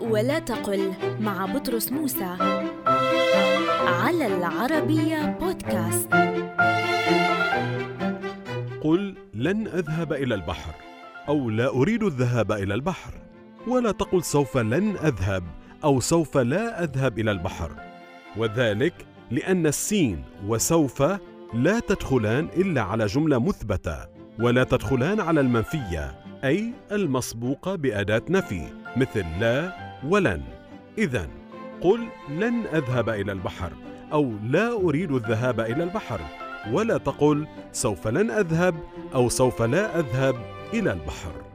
ولا تقل مع بطرس موسى. على العربية بودكاست. قل لن أذهب إلى البحر أو لا أريد الذهاب إلى البحر ولا تقل سوف لن أذهب أو سوف لا أذهب إلى البحر. وذلك لأن السين وسوف لا تدخلان إلا على جملة مثبتة ولا تدخلان على المنفية أي المسبوقه بأداة نفي. مثل لا ولن. اذا قل لن أذهب إلى البحر أو لا أريد الذهاب إلى البحر ولا تقل سوف لن أذهب أو سوف لا أذهب إلى البحر.